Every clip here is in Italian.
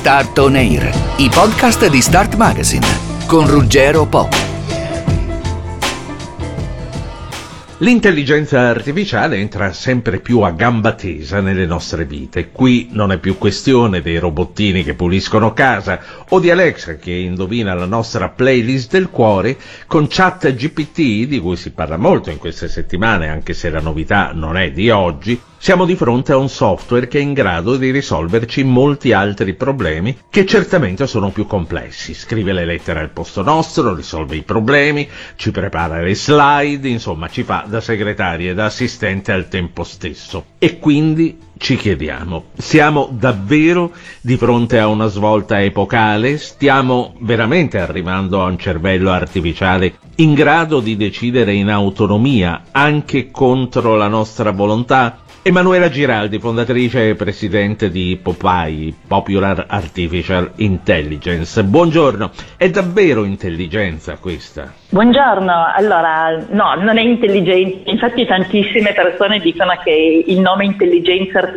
Start On Air, i podcast di Start Magazine con Ruggero Po. L'intelligenza artificiale entra sempre più a gamba tesa nelle nostre vite. Qui non è più questione dei robottini che puliscono casa o di Alexa che indovina la nostra playlist del cuore con chat GPT, di cui si parla molto in queste settimane, anche se la novità non è di oggi, siamo di fronte a un software che è in grado di risolverci molti altri problemi che certamente sono più complessi. Scrive le lettere al posto nostro, risolve i problemi, ci prepara le slide, insomma ci fa da segretaria e da assistente al tempo stesso. E quindi ci chiediamo, siamo davvero di fronte a una svolta epocale? Stiamo veramente arrivando a un cervello artificiale in grado di decidere in autonomia, anche contro la nostra volontà? Emanuela Giraldi, fondatrice e presidente di Popeye, Popular Artificial Intelligence. Buongiorno, è davvero intelligenza questa? Buongiorno, allora no, non è intelligenza, infatti tantissime persone dicono che il nome intelligenza artificiale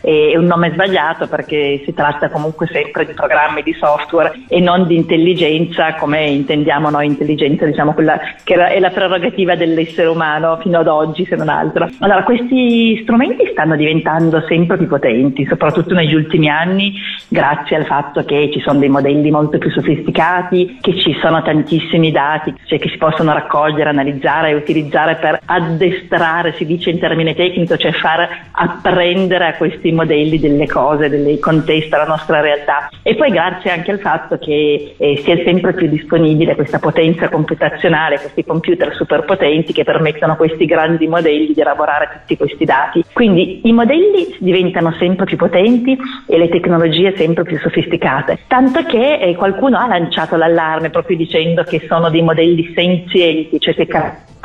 è un nome sbagliato perché si tratta comunque sempre di programmi di software e non di intelligenza come intendiamo noi intelligenza, diciamo quella che è la prerogativa dell'essere umano fino ad oggi se non altro. Allora questi strumenti stanno diventando sempre più potenti, soprattutto negli ultimi anni grazie al fatto che ci sono dei modelli molto più sofisticati, che ci sono tantissimi dati cioè che si possono raccogliere, analizzare e utilizzare per addestrare, si dice in termine tecnico, cioè far apprendere a questi modelli delle cose, dei contesti, alla nostra realtà. E poi grazie anche al fatto che eh, sia sempre più disponibile questa potenza computazionale, questi computer super potenti che permettono a questi grandi modelli di elaborare tutti questi dati. Quindi i modelli diventano sempre più potenti e le tecnologie sempre più sofisticate, tanto che eh, qualcuno ha lanciato l'allarme proprio dicendo che sono dei modelli senzienti, cioè che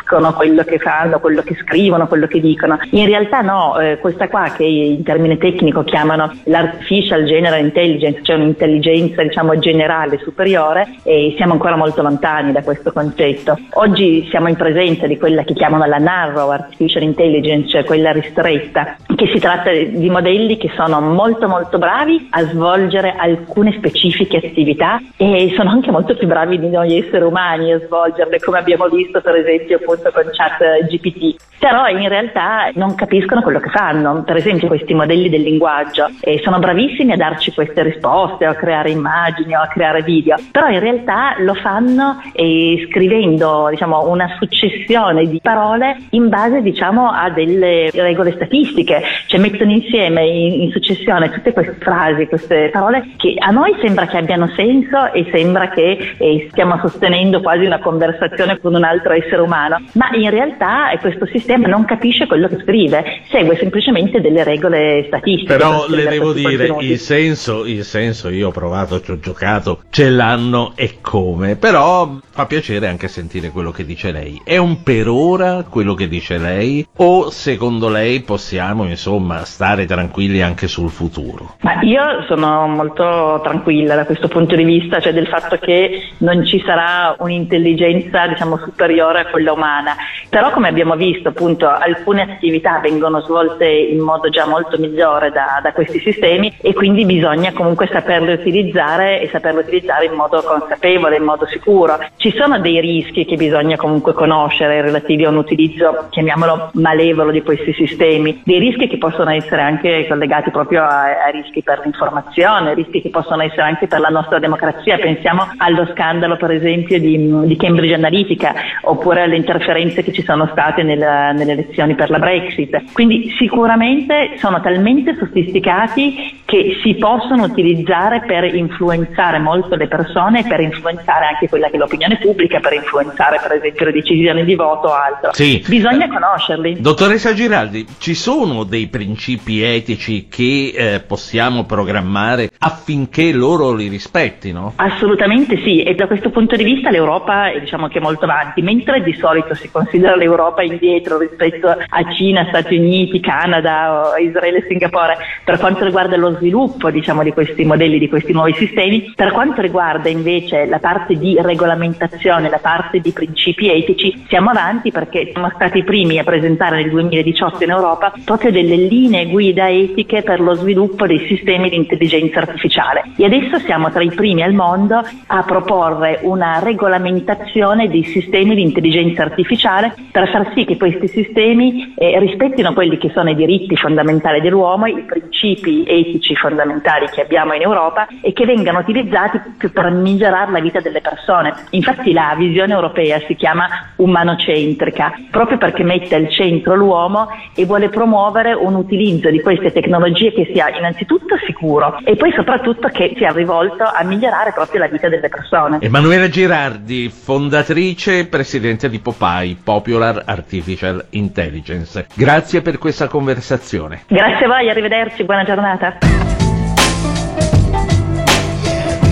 capiscono quello che fanno, quello che scrivono, quello che dicono. In realtà no, eh, questa qua che in termine tecnico chiamano l'artificial general intelligence, cioè un'intelligenza diciamo generale superiore e siamo ancora molto lontani da questo concetto. Oggi siamo in presenza di quella che chiamano la narrow artificial intelligence, cioè quella ristretta, che si tratta di modelli che sono molto molto bravi a svolgere alcune specifiche attività e sono anche molto più bravi di noi esseri umani a svolgerle, come abbiamo visto per esempio appunto con chat GPT, però in realtà non capiscono quello che fanno. Per esempio questi modelli del linguaggio eh, sono bravissimi a darci queste risposte o a creare immagini o a creare video, però in realtà lo fanno eh, scrivendo diciamo, una successione di parole in base diciamo, a delle regole statistiche, cioè mettono insieme in, in successione tutte queste frasi, queste parole che a noi sembra che abbiano senso e sembra che eh, stiamo sostenendo quasi una conversazione con un altro essere umano, ma in realtà questo sistema non capisce quello che scrive, segue semplicemente delle regole statistiche. Però le devo dire, il senso, il senso, io ho provato, ci ho giocato, ce l'hanno e come, però fa piacere anche sentire quello che dice lei. È un per ora quello che dice lei o secondo lei possiamo insomma stare tranquilli anche sul futuro? Ma io sono molto tranquilla da questo punto di vista, cioè del fatto che non ci sarà un'intelligenza diciamo superiore a quella umana umana. Però come abbiamo visto appunto alcune attività vengono svolte in modo già molto migliore da, da questi sistemi e quindi bisogna comunque saperle utilizzare e saperle utilizzare in modo consapevole, in modo sicuro. Ci sono dei rischi che bisogna comunque conoscere relativi a un utilizzo, chiamiamolo malevolo di questi sistemi, dei rischi che possono essere anche collegati proprio a, a rischi per l'informazione, rischi che possono essere anche per la nostra democrazia. Pensiamo allo scandalo per esempio di, di Cambridge Analytica oppure all'intervento preferenze che ci sono state nel, nelle elezioni per la Brexit. Quindi sicuramente sono talmente sofisticati che si possono utilizzare per influenzare molto le persone, per influenzare anche quella che è l'opinione pubblica, per influenzare per esempio le decisioni di voto o altro. Sì. Bisogna conoscerli. Dottoressa Giraldi, ci sono dei principi etici che eh, possiamo programmare affinché loro li rispettino? Assolutamente sì, e da questo punto di vista l'Europa è diciamo che molto avanti, mentre di solito si considera l'Europa indietro rispetto a Cina, Stati Uniti, Canada, Israele e Singapore. Per quanto riguarda lo sviluppo diciamo, di questi modelli, di questi nuovi sistemi, per quanto riguarda invece la parte di regolamentazione, la parte di principi etici, siamo avanti perché siamo stati i primi a presentare nel 2018 in Europa proprio delle linee guida etiche per lo sviluppo dei sistemi di intelligenza artificiale. E adesso siamo tra i primi al mondo a proporre una regolamentazione dei sistemi di intelligenza artificiale per far sì che questi sistemi eh, rispettino quelli che sono i diritti fondamentali dell'uomo, i principi etici fondamentali che abbiamo in Europa e che vengano utilizzati per migliorare la vita delle persone. Infatti la visione europea si chiama umanocentrica, proprio perché mette al centro l'uomo e vuole promuovere un utilizzo di queste tecnologie che sia innanzitutto sicuro e poi soprattutto che sia rivolto a migliorare proprio la vita delle persone. Emanuela Girardi, fondatrice e presidente di Popeye, Popular Artificial Intelligence. Grazie per questa conversazione. Grazie a voi, arrivederci, buona giornata.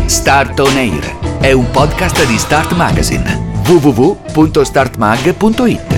Start On Air è un podcast di Start Magazine www.startmag.it